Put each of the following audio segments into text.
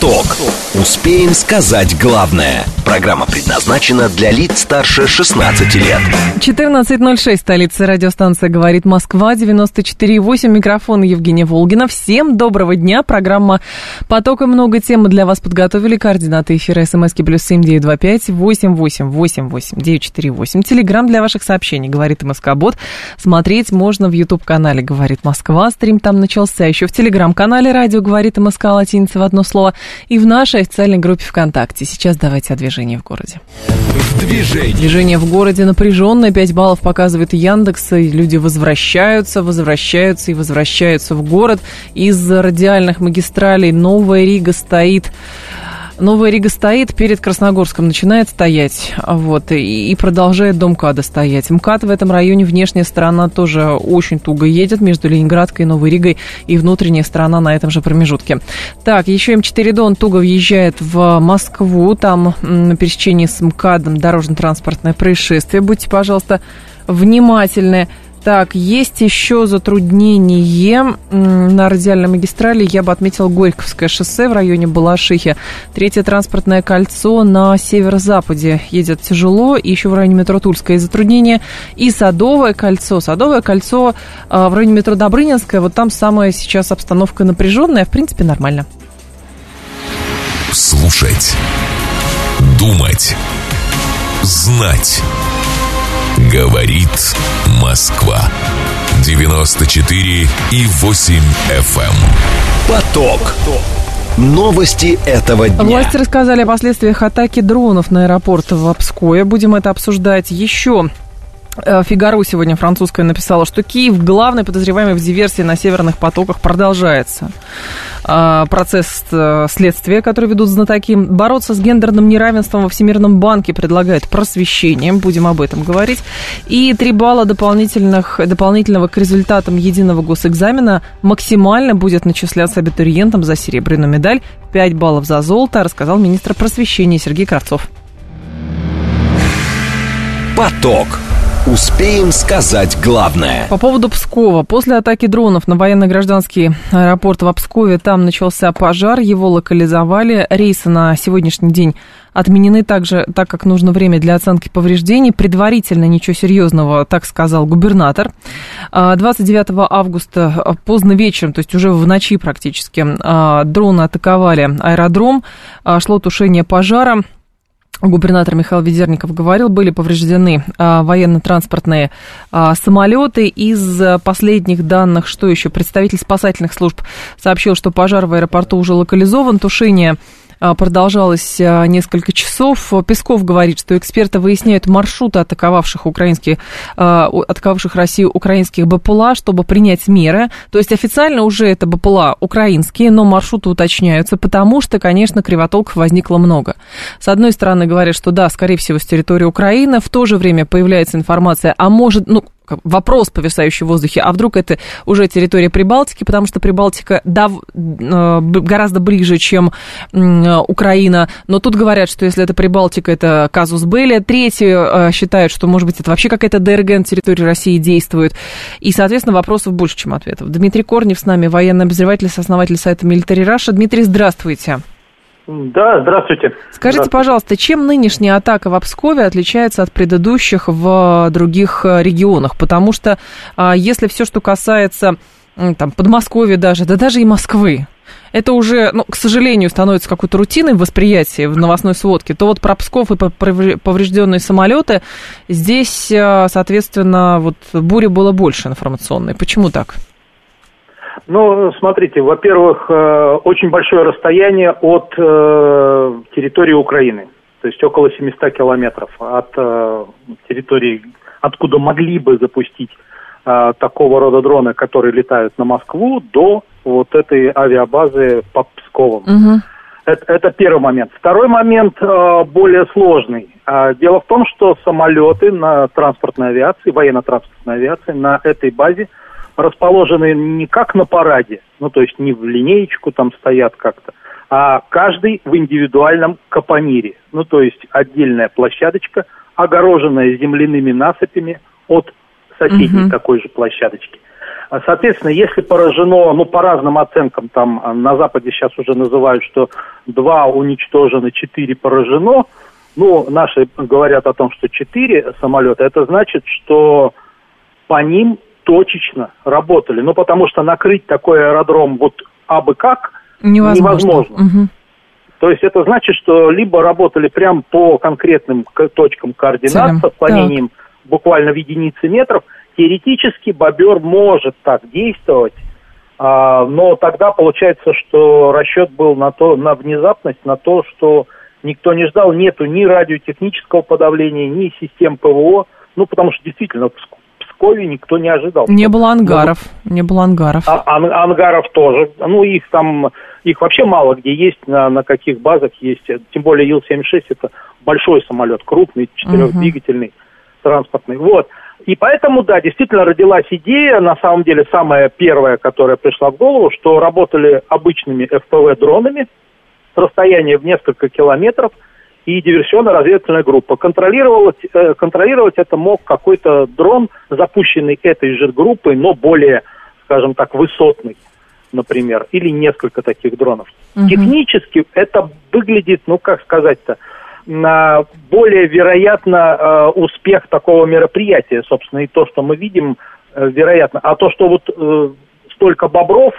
Поток. Успеем сказать главное. Программа предназначена для лиц старше 16 лет. 14.06, столица радиостанция «Говорит Москва», 94.8, микрофон Евгения Волгина. Всем доброго дня. Программа «Поток» и много тем для вас подготовили. Координаты эфира смски плюс семь девять два пять восемь восемь восемь восемь девять четыре восемь. Телеграмм для ваших сообщений «Говорит Москобот». Смотреть можно в YouTube-канале «Говорит Москва». Стрим там начался. Еще в Телеграм-канале «Радио Говорит Москва» латиница в одно слово. И в нашей официальной группе ВКонтакте. Сейчас давайте о движении в городе. Движение. Движение в городе напряженное. 5 баллов показывает Яндекс. И люди возвращаются, возвращаются и возвращаются в город. Из радиальных магистралей Новая Рига стоит Новая Рига стоит перед Красногорском, начинает стоять, вот, и, и продолжает дом КАДа стоять. МКАД в этом районе, внешняя сторона тоже очень туго едет между Ленинградкой и Новой Ригой, и внутренняя сторона на этом же промежутке. Так, еще М4 Дон туго въезжает в Москву, там на пересечении с МКАДом дорожно-транспортное происшествие. Будьте, пожалуйста, внимательны. Так, есть еще затруднение на радиальной магистрали. Я бы отметил Горьковское шоссе в районе Балашихи. Третье транспортное кольцо на северо-западе едет тяжело. И еще в районе метро Тульское затруднение. И Садовое кольцо. Садовое кольцо а, в районе метро Добрынинское. Вот там самая сейчас обстановка напряженная. В принципе, нормально. Слушать. Думать. Знать. Говорит Москва. 94 и 8 FM. Эм. Поток. Новости этого дня. Власти рассказали о последствиях атаки дронов на аэропорт в Обское. Будем это обсуждать еще Фигаро сегодня французская написала, что Киев главный подозреваемый в диверсии на северных потоках продолжается. А, процесс э, следствия, который ведут знатоки. Бороться с гендерным неравенством во Всемирном банке предлагает просвещение. Будем об этом говорить. И три балла дополнительных, дополнительного к результатам единого госэкзамена максимально будет начисляться абитуриентам за серебряную медаль. 5 баллов за золото, рассказал министр просвещения Сергей Кравцов. Поток. Успеем сказать главное. По поводу Пскова. После атаки дронов на военно-гражданский аэропорт в Пскове там начался пожар, его локализовали. Рейсы на сегодняшний день отменены также, так как нужно время для оценки повреждений. Предварительно ничего серьезного, так сказал губернатор. 29 а, августа а, поздно вечером, то есть уже в ночи практически, а, дроны атаковали аэродром, шло тушение пожара губернатор Михаил Ведерников говорил, были повреждены а, военно-транспортные а, самолеты. Из последних данных, что еще, представитель спасательных служб сообщил, что пожар в аэропорту уже локализован, тушение продолжалось а, несколько часов. Песков говорит, что эксперты выясняют маршруты атаковавших, украинских, а, атаковавших Россию украинских БПЛА, чтобы принять меры. То есть официально уже это БПЛА украинские, но маршруты уточняются, потому что, конечно, кривотолков возникло много. С одной стороны, говорят, что да, скорее всего, с территории Украины, в то же время появляется информация, а может, ну, вопрос, повисающий в воздухе, а вдруг это уже территория Прибалтики, потому что Прибалтика дав, э, гораздо ближе, чем Украина, но тут говорят, что если это Прибалтика, это казус Белли, третьи э, считают, что, может быть, это вообще какая-то ДРГ на территории России действует, и, соответственно, вопросов больше, чем ответов. Дмитрий Корнев с нами, военный обозреватель, основатель сайта Military Russia. Дмитрий, здравствуйте. Да, здравствуйте. Скажите, здравствуйте. пожалуйста, чем нынешняя атака в Обскове отличается от предыдущих в других э, регионах? Потому что а, если все, что касается там, Подмосковья даже, да даже и Москвы, это уже, ну, к сожалению, становится какой-то рутиной в восприятии в новостной сводке, то вот про Псков и поврежденные самолеты, здесь, э, соответственно, вот буря было больше информационной. Почему так? Ну, смотрите, во-первых, э, очень большое расстояние от э, территории Украины, то есть около 700 километров от э, территории, откуда могли бы запустить такого рода дроны, которые летают на Москву, до вот этой авиабазы под Псковом. Угу. Это, это первый момент. Второй момент более сложный. дело в том, что самолеты на транспортной авиации, военно-транспортной авиации на этой базе – расположены не как на параде, ну то есть не в линеечку там стоят как-то, а каждый в индивидуальном капонире. Ну то есть отдельная площадочка, огороженная земляными насыпями от соседней угу. такой же площадочки. А, соответственно, если поражено, ну, по разным оценкам, там а, на Западе сейчас уже называют, что два уничтожено, четыре поражено, ну, наши говорят о том, что четыре самолета, это значит, что по ним точечно работали. Ну, потому что накрыть такой аэродром вот абы как невозможно. невозможно. Угу. То есть это значит, что либо работали прямо по конкретным точкам координат с отклонением так. буквально в единицы метров – теоретически бобер может так действовать, а, но тогда получается, что расчет был на то, на внезапность, на то, что никто не ждал, нету ни радиотехнического подавления, ни систем ПВО, ну потому что действительно Пскове никто не ожидал. Не было ангаров, ну, не было ангаров. А, ан, ангаров тоже, ну их там, их вообще мало где есть, на, на каких базах есть, тем более Ил-76 это большой самолет, крупный, четырехдвигательный, угу. транспортный, вот. И поэтому, да, действительно родилась идея, на самом деле самая первая, которая пришла в голову, что работали обычными ФПВ-дронами с расстояния в несколько километров, и диверсионно-разведывательная группа. Контролировать, э, контролировать это мог какой-то дрон, запущенный этой же группой, но более, скажем так, высотный, например, или несколько таких дронов. Угу. Технически это выглядит, ну как сказать-то, более вероятно э, успех такого мероприятия, собственно, и то, что мы видим, э, вероятно. А то, что вот э, столько бобров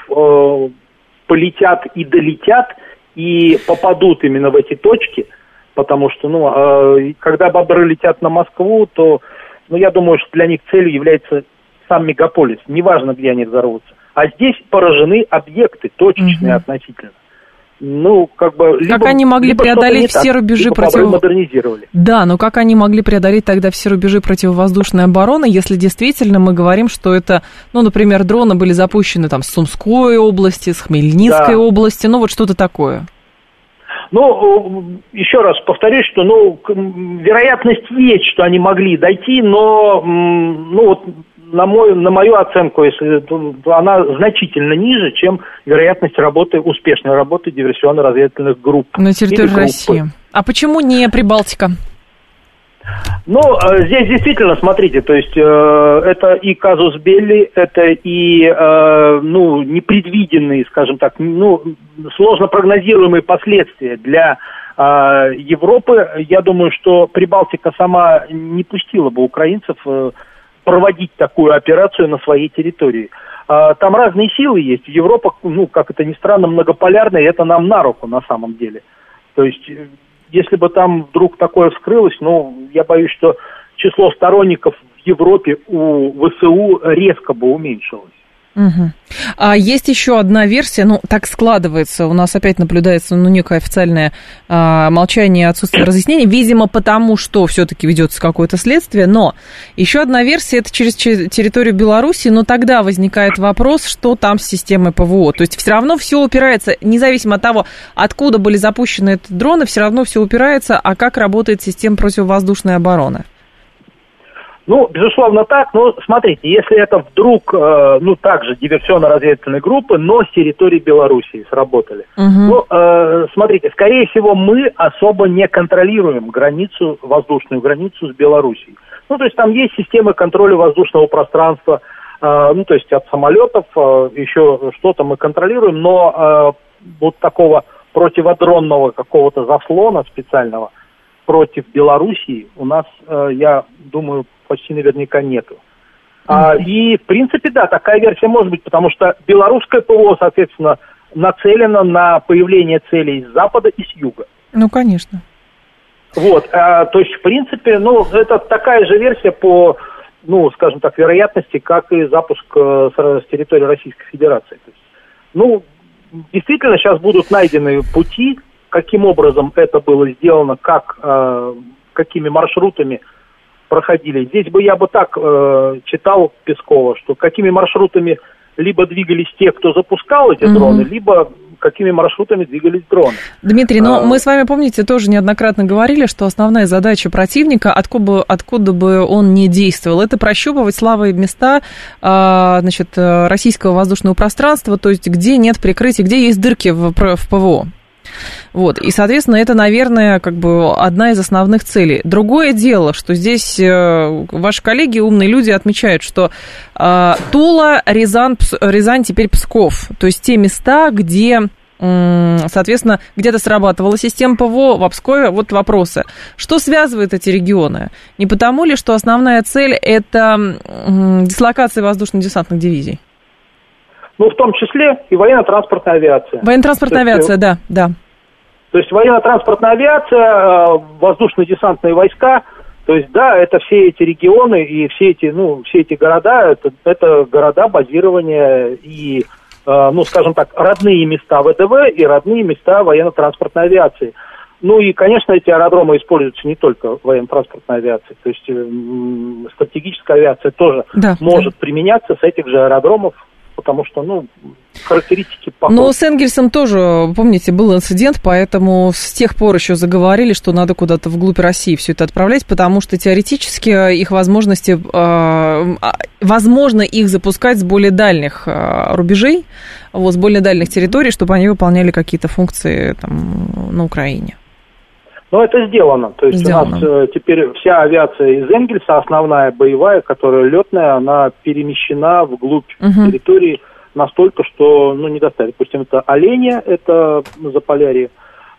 полетят и долетят и попадут именно в эти точки, потому что, ну, когда бобры летят на Москву, то, ну, я думаю, что для них целью является сам мегаполис, неважно, где они взорвутся. А здесь поражены объекты, точечные mm-hmm. относительно ну, как бы... Либо, как они могли либо преодолеть все так, рубежи против... модернизировали. Да, но как они могли преодолеть тогда все рубежи противовоздушной обороны, если действительно мы говорим, что это, ну, например, дроны были запущены там с Сумской области, с Хмельницкой да. области, ну, вот что-то такое. Ну, еще раз повторюсь, что, ну, вероятность есть, что они могли дойти, но, ну, вот на, мой, на мою оценку, если она значительно ниже, чем вероятность работы, успешной работы диверсионно-разведывательных групп. На территории России. А почему не Прибалтика? Ну, э, здесь действительно, смотрите, то есть э, это и казус Белли, это и, э, ну, непредвиденные, скажем так, ну, сложно прогнозируемые последствия для э, Европы. Я думаю, что Прибалтика сама не пустила бы украинцев э, проводить такую операцию на своей территории. А, там разные силы есть. Европа, ну, как это ни странно, многополярная, и это нам на руку на самом деле. То есть, э, если бы там вдруг такое вскрылось, ну, я боюсь, что число сторонников в Европе у ВСУ резко бы уменьшилось. Угу. А есть еще одна версия, ну, так складывается, у нас опять наблюдается, ну, некое официальное а, молчание, отсутствие разъяснений, видимо, потому что все-таки ведется какое-то следствие, но еще одна версия, это через территорию Беларуси, но тогда возникает вопрос, что там с системой ПВО, то есть все равно все упирается, независимо от того, откуда были запущены эти дроны, все равно все упирается, а как работает система противовоздушной обороны? Ну, безусловно так, но смотрите, если это вдруг, э, ну, также диверсионно-разведывательные группы, но с территории Белоруссии сработали. Угу. Ну, э, смотрите, скорее всего, мы особо не контролируем границу, воздушную границу с Белоруссией. Ну, то есть там есть системы контроля воздушного пространства, э, ну, то есть от самолетов, э, еще что-то мы контролируем, но э, вот такого противодронного какого-то заслона специального против Белоруссии у нас, э, я думаю, почти наверняка нету. А, и, в принципе, да, такая версия может быть, потому что белорусское ПВО, соответственно, нацелено на появление целей с запада и с юга. Ну, конечно. Вот, а, то есть, в принципе, ну, это такая же версия по, ну, скажем так, вероятности, как и запуск э, с, с территории Российской Федерации. То есть, ну, действительно, сейчас будут найдены пути, каким образом это было сделано, как, э, какими маршрутами проходили. Здесь бы я бы так э, читал Пескова, что какими маршрутами либо двигались те, кто запускал эти mm-hmm. дроны, либо какими маршрутами двигались дроны. Дмитрий, но а, мы с вами, помните, тоже неоднократно говорили, что основная задача противника, откуда бы, откуда бы он не действовал, это прощупывать слабые места а, значит, российского воздушного пространства, то есть где нет прикрытия, где есть дырки в, в ПВО. Вот, и, соответственно, это, наверное, как бы одна из основных целей. Другое дело, что здесь э, ваши коллеги, умные люди, отмечают, что э, Тула, Рязань, Рязань, теперь Псков, то есть те места, где соответственно, где-то срабатывала система ПВО, в Обскове. Вот вопросы. Что связывает эти регионы? Не потому ли, что основная цель – это дислокация воздушно-десантных дивизий? Ну, в том числе и военно-транспортная авиация. Военно-транспортная авиация, да, да. То есть военно-транспортная авиация, э, воздушно-десантные войска, то есть, да, это все эти регионы и все эти, ну, все эти города, это, это города базирования и, э, ну, скажем так, родные места ВДВ и родные места военно-транспортной авиации. Ну и, конечно, эти аэродромы используются не только военно-транспортной авиацией, то есть э, стратегическая авиация тоже да, может да. применяться с этих же аэродромов потому что, ну, характеристики похожи. Но с Энгельсом тоже, помните, был инцидент, поэтому с тех пор еще заговорили, что надо куда-то вглубь России все это отправлять, потому что теоретически их возможности, э, возможно их запускать с более дальних э, рубежей, вот, с более дальних территорий, чтобы они выполняли какие-то функции там, на Украине. Но это сделано. То есть сделано. у нас э, теперь вся авиация из Энгельса, основная боевая, которая летная, она перемещена вглубь угу. территории настолько, что ну, не доставит. Допустим, это оленя, это Заполярье,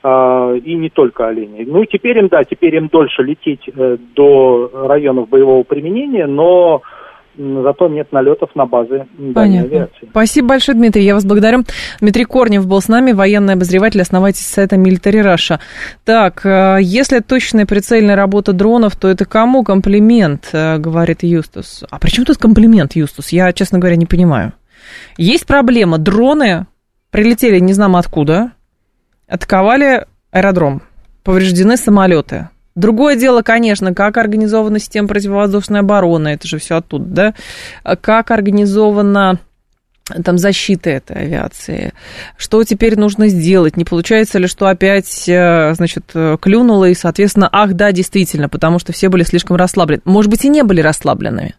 э, и не только олени. Ну, теперь им, да, теперь им дольше лететь э, до районов боевого применения, но зато нет налетов на базы дальней авиации. Спасибо большое, Дмитрий, я вас благодарю. Дмитрий Корнев был с нами, военный обозреватель, основатель сайта Military Russia. Так, э, если точная прицельная работа дронов, то это кому комплимент, э, говорит Юстус. А при чем тут комплимент, Юстус? Я, честно говоря, не понимаю. Есть проблема, дроны прилетели не знамо откуда, атаковали аэродром, повреждены самолеты. Другое дело, конечно, как организована система противовоздушной обороны, это же все оттуда, да? Как организована там защита этой авиации. Что теперь нужно сделать? Не получается ли, что опять, э, значит, клюнуло и, соответственно, ах, да, действительно, потому что все были слишком расслаблены. Может быть, и не были расслабленными.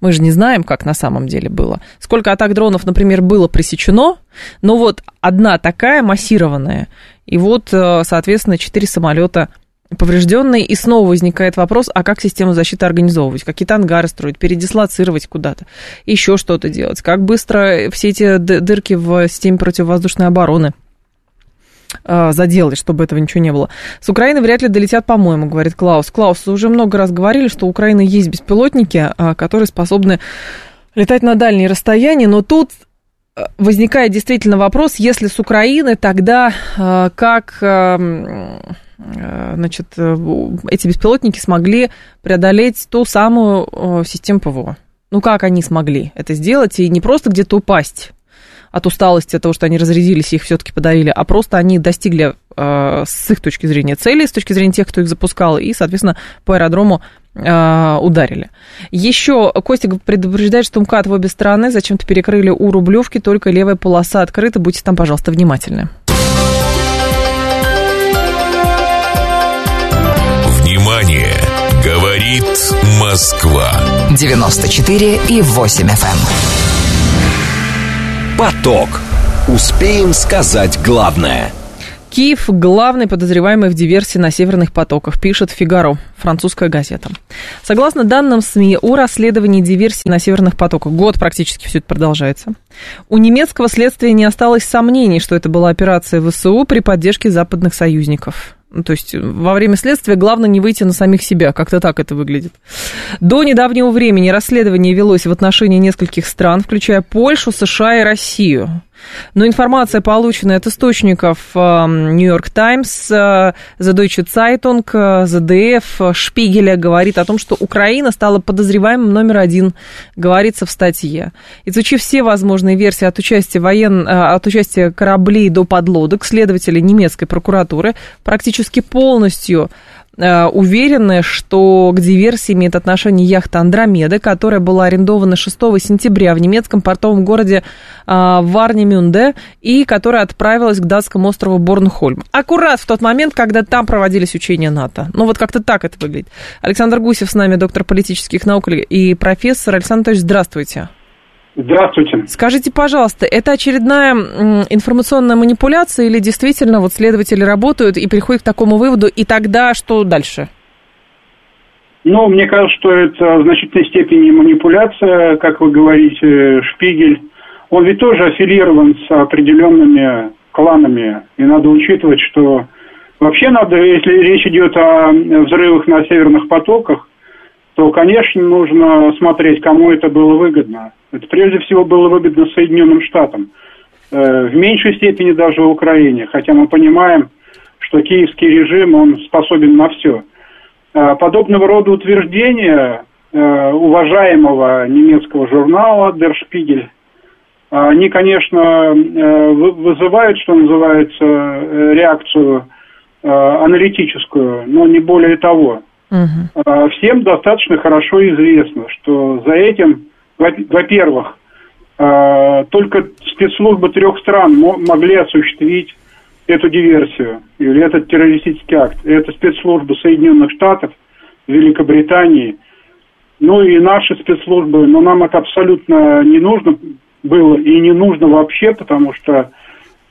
Мы же не знаем, как на самом деле было. Сколько атак дронов, например, было пресечено, но вот одна такая массированная, и вот, э, соответственно, четыре самолета поврежденный, и снова возникает вопрос, а как систему защиты организовывать? Какие-то ангары строить, передислоцировать куда-то, еще что-то делать? Как быстро все эти дырки в системе противовоздушной обороны а, заделать, чтобы этого ничего не было. С Украины вряд ли долетят, по-моему, говорит Клаус. Клаус, уже много раз говорили, что у Украины есть беспилотники, а, которые способны летать на дальние расстояния, но тут возникает действительно вопрос, если с Украины, тогда как Э, значит, э, эти беспилотники смогли преодолеть ту самую э, систему ПВО. Ну, как они смогли это сделать и не просто где-то упасть от усталости, от того, что они разрядились и их все-таки подавили, а просто они достигли э, с их точки зрения цели, с точки зрения тех, кто их запускал, и, соответственно, по аэродрому э, ударили. Еще Костик предупреждает, что МКАД в обе стороны зачем-то перекрыли у Рублевки, только левая полоса открыта, будьте там, пожалуйста, внимательны. Внимание! Говорит Москва. 94 и 8 FM. Эм. Поток. Успеем сказать главное. Киев – главный подозреваемый в диверсии на северных потоках, пишет «Фигаро», французская газета. Согласно данным СМИ о расследовании диверсии на северных потоках, год практически все это продолжается, у немецкого следствия не осталось сомнений, что это была операция ВСУ при поддержке западных союзников. Ну, то есть во время следствия главное не выйти на самих себя, как-то так это выглядит. До недавнего времени расследование велось в отношении нескольких стран, включая Польшу, США и Россию. Но информация, полученная от источников Нью-Йорк Таймс, The Deutsche Zeitung, ZDF, Шпигеля, говорит о том, что Украина стала подозреваемым номер один, говорится в статье. Изучив все возможные версии от участия, воен... Э, от участия кораблей до подлодок, следователи немецкой прокуратуры практически полностью Э, уверены, что к диверсии имеет отношение яхта Андромеда, которая была арендована 6 сентября в немецком портовом городе э, Варнемюнде и которая отправилась к датскому острову Борнхольм. Аккурат в тот момент, когда там проводились учения НАТО. Ну вот как-то так это выглядит. Александр Гусев с нами, доктор политических наук и профессор. Александр Анатольевич, здравствуйте. Здравствуйте. Скажите, пожалуйста, это очередная информационная манипуляция или действительно вот следователи работают и приходят к такому выводу, и тогда что дальше? Ну, мне кажется, что это в значительной степени манипуляция, как вы говорите, Шпигель. Он ведь тоже аффилирован с определенными кланами, и надо учитывать, что вообще надо, если речь идет о взрывах на северных потоках, то, конечно, нужно смотреть, кому это было выгодно. Это прежде всего было выгодно Соединенным Штатам. Э, в меньшей степени даже Украине, хотя мы понимаем, что киевский режим, он способен на все. Э, подобного рода утверждения э, уважаемого немецкого журнала Der Spiegel, они, конечно, вызывают, что называется, реакцию аналитическую, но не более того. Угу. Всем достаточно хорошо известно, что за этим, во-первых, а, только спецслужбы трех стран могли осуществить эту диверсию или этот террористический акт. Это спецслужбы Соединенных Штатов, Великобритании, ну и наши спецслужбы, но нам это абсолютно не нужно было и не нужно вообще, потому что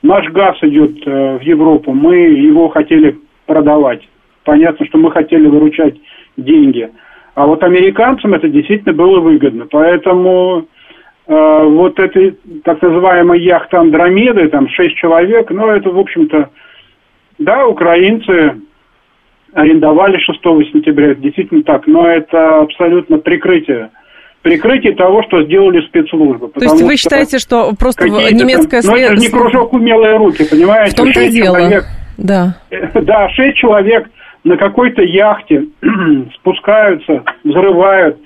наш газ идет э, в Европу, мы его хотели продавать понятно, что мы хотели выручать деньги. А вот американцам это действительно было выгодно. Поэтому э, вот эта так называемая яхта Андромеды, там шесть человек, ну это, в общем-то, да, украинцы арендовали 6 сентября, это действительно так, но это абсолютно прикрытие прикрытие того, что сделали спецслужбы. То есть вы считаете, что просто немецкая... Там, ну, это же не кружок умелые руки, понимаете? В том-то и дело. Человек, да. Да, шесть человек на какой-то яхте спускаются, взрывают.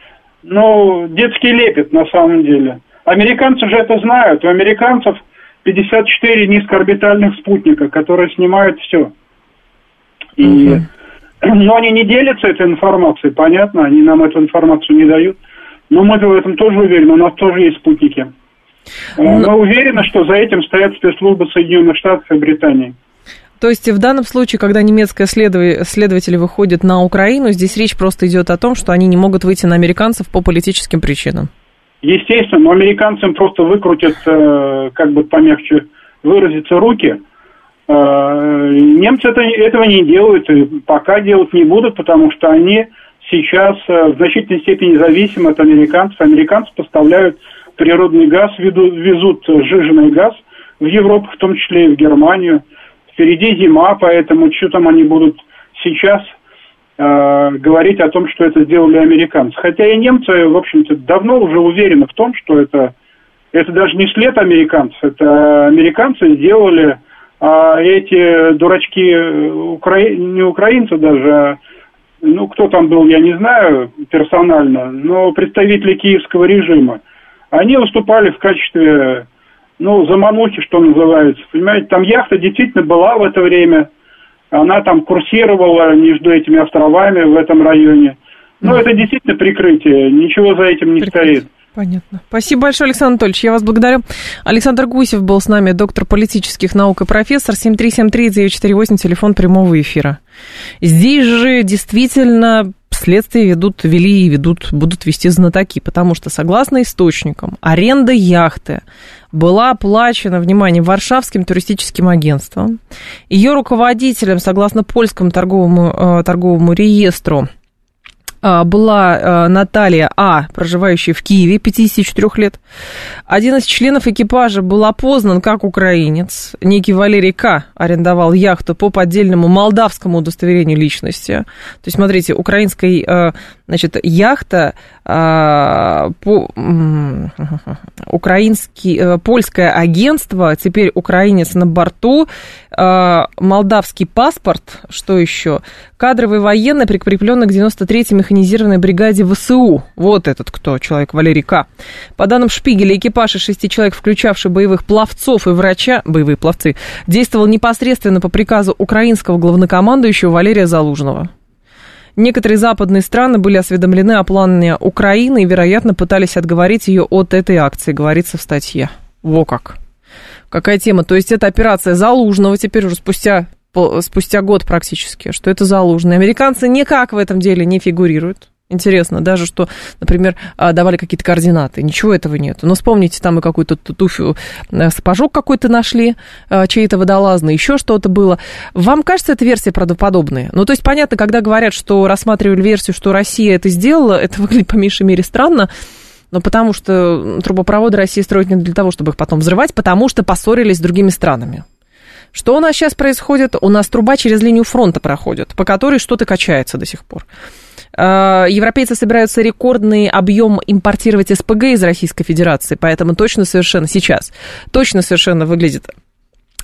Ну, детский лепет на самом деле. Американцы же это знают. У американцев 54 низкоорбитальных спутника, которые снимают все. И. Но они не делятся этой информацией, понятно, они нам эту информацию не дают. Но мы в этом тоже уверены, у нас тоже есть спутники. Но... Э, мы уверены, что за этим стоят спецслужбы Соединенных Штатов и Британии. То есть в данном случае, когда немецкие следователи выходят на Украину, здесь речь просто идет о том, что они не могут выйти на американцев по политическим причинам. Естественно, но американцам просто выкрутят, э, как бы помягче выразиться, руки. Э, немцы это, этого не делают и пока делать не будут, потому что они сейчас э, в значительной степени зависимы от американцев. Американцы поставляют природный газ, везут сжиженный газ в Европу, в том числе и в Германию – Впереди зима, поэтому что там они будут сейчас э, говорить о том, что это сделали американцы. Хотя и немцы, в общем-то, давно уже уверены в том, что это, это даже не след американцев, это американцы сделали, а эти дурачки, э, укра... не украинцы даже, а, ну, кто там был, я не знаю персонально, но представители киевского режима, они выступали в качестве ну, заманухи, что называется. Понимаете, там яхта действительно была в это время. Она там курсировала между этими островами в этом районе. Ну, mm. это действительно прикрытие. Ничего за этим не прикрытие. стоит. Понятно. Спасибо большое, Александр Анатольевич. Я вас благодарю. Александр Гусев был с нами, доктор политических наук и профессор. 7373-948, телефон прямого эфира. Здесь же действительно следствие ведут, вели и ведут, будут вести знатоки, потому что, согласно источникам, аренда яхты была оплачена, внимание, Варшавским туристическим агентством. Ее руководителем, согласно польскому торговому, э, торговому реестру, а, была а, Наталья А., проживающая в Киеве, 54 лет. Один из членов экипажа был опознан как украинец. Некий Валерий К. арендовал яхту по поддельному молдавскому удостоверению личности. То есть, смотрите, украинская а, значит, яхта по, украинский, э, польское агентство, теперь украинец на борту, молдавский паспорт, что еще? Кадровый военный, прикрепленный к 93-й механизированной бригаде ВСУ. Вот этот кто, человек Валерий К. По данным Шпигеля, экипаж из шести человек, включавший боевых пловцов и врача, боевые пловцы, действовал непосредственно по приказу украинского главнокомандующего Валерия Залужного. Некоторые западные страны были осведомлены о плане Украины и, вероятно, пытались отговорить ее от этой акции, говорится в статье. Во как. Какая тема? То есть это операция Залужного теперь уже спустя спустя год практически, что это Залужный. Американцы никак в этом деле не фигурируют. Интересно, даже что, например, а, давали какие-то координаты, ничего этого нет. Но вспомните, там и какую-то туфю, э, сапожок какой-то нашли, а, чей-то водолазный, еще что-то было. Вам кажется эта версия правдоподобная? Ну, то есть, понятно, когда говорят, что рассматривали версию, что Россия это сделала, это выглядит по меньшей мере странно, но потому что трубопроводы России строят не для того, чтобы их потом взрывать, потому что поссорились с другими странами. Что у нас сейчас происходит? У нас труба через линию фронта проходит, по которой что-то качается до сих пор. А, европейцы собираются рекордный объем импортировать СПГ из Российской Федерации, поэтому точно совершенно сейчас, точно совершенно выглядит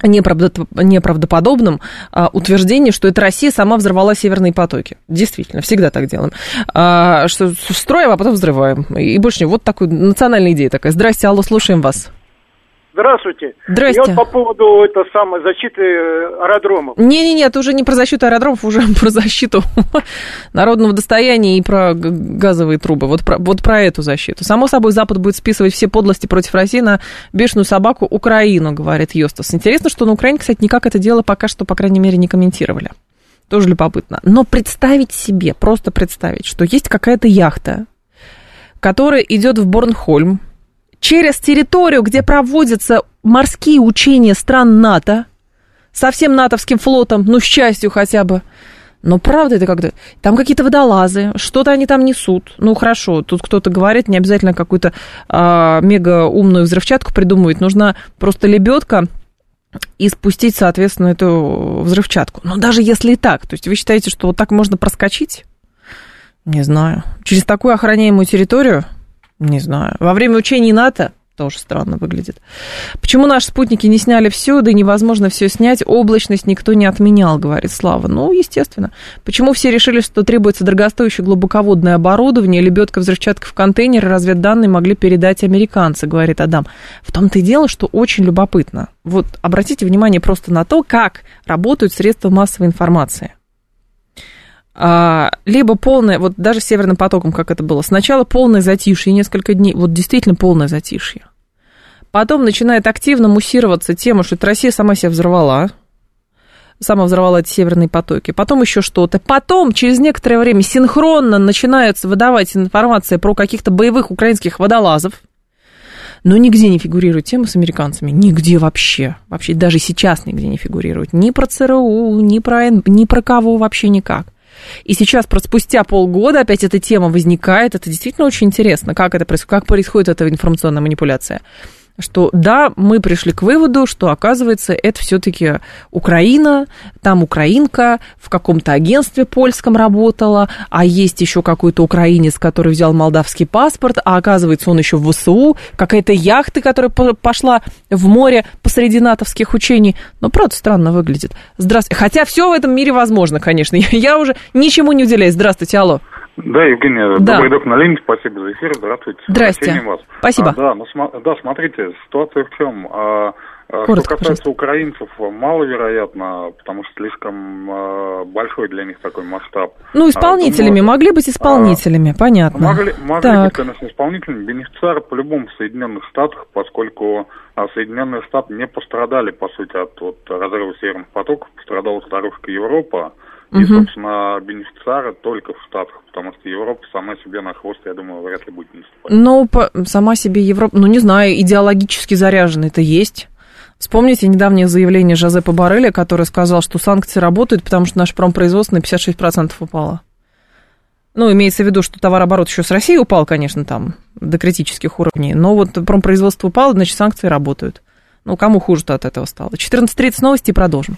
неправдоподобным а, утверждение, что это Россия сама взорвала северные потоки. Действительно, всегда так делаем. А, что строим, а потом взрываем. И больше не. Вот такой национальная идея такая. Здрасте, алло, слушаем вас. Здравствуйте. Здрасте. И вот по поводу это самой защиты аэродромов. Не-не-не, это уже не про защиту аэродромов, уже про защиту народного достояния и про газовые трубы. Вот про, вот про эту защиту. Само собой, Запад будет списывать все подлости против России на бешеную собаку Украину, говорит Йостас. Интересно, что на Украине, кстати, никак это дело пока что, по крайней мере, не комментировали. Тоже любопытно. Но представить себе, просто представить, что есть какая-то яхта, которая идет в Борнхольм, через территорию, где проводятся морские учения стран НАТО, со всем натовским флотом, ну, с частью хотя бы. Но правда это когда... Там какие-то водолазы, что-то они там несут. Ну, хорошо, тут кто-то говорит, не обязательно какую-то а, мега умную взрывчатку придумывать. Нужна просто лебедка и спустить, соответственно, эту взрывчатку. Но даже если и так, то есть вы считаете, что вот так можно проскочить? Не знаю. Через такую охраняемую территорию? Не знаю. Во время учений НАТО тоже странно выглядит. Почему наши спутники не сняли все, да и невозможно все снять? Облачность никто не отменял, говорит Слава. Ну, естественно. Почему все решили, что требуется дорогостоящее глубоководное оборудование, лебедка, взрывчатка в контейнере, разведданные могли передать американцы, говорит Адам. В том-то и дело, что очень любопытно. Вот обратите внимание просто на то, как работают средства массовой информации. А, либо полное, вот даже Северным потоком, как это было, сначала полное затишье, несколько дней, вот действительно полное затишье. Потом начинает активно муссироваться тема, что Россия сама себя взорвала, сама взорвала эти северные потоки, потом еще что-то. Потом, через некоторое время, синхронно начинается выдавать информация про каких-то боевых украинских водолазов, но нигде не фигурирует тема с американцами. Нигде вообще. Вообще даже сейчас нигде не фигурирует. Ни про ЦРУ, ни про, ни про кого вообще никак. И сейчас, просто спустя полгода, опять эта тема возникает. Это действительно очень интересно, как это происходит, как происходит эта информационная манипуляция что да, мы пришли к выводу, что оказывается это все-таки Украина, там украинка в каком-то агентстве польском работала, а есть еще какой-то украинец, который взял молдавский паспорт, а оказывается он еще в ВСУ, какая-то яхта, которая пошла в море посреди натовских учений. Но правда странно выглядит. Здравствуйте. Хотя все в этом мире возможно, конечно. Я уже ничему не уделяюсь. Здравствуйте, алло. Да, Евгения, да. добрый док на линии, спасибо за эфир, здравствуйте. Здрасте. Вас. Спасибо. А, да, ну, см- да, смотрите, ситуация в чем? А, а Коротко, что касается пожалуйста. украинцев, маловероятно, потому что слишком а, большой для них такой масштаб. Ну, исполнителями, А, думаю, могли быть исполнителями, понятно. Могли, могли Так. быть, конечно, исполнителями. Бенефициары по-любому в Соединенных Штатах, поскольку а, Соединенные Штаты не пострадали, по сути, от вот, разрыва северных потоков, пострадала старушка Европа. И, собственно, бенефициары только в Штатах, потому что Европа сама себе на хвост, я думаю, вряд ли будет наступать. Ну, по- сама себе Европа, ну, не знаю, идеологически заряженный это есть. Вспомните недавнее заявление Жозепа Барреля, который сказал, что санкции работают, потому что наше промпроизводство на 56% упало. Ну, имеется в виду, что товарооборот еще с Россией упал, конечно, там, до критических уровней, но вот промпроизводство упало, значит, санкции работают. Ну, кому хуже-то от этого стало? 14.30 новости и продолжим.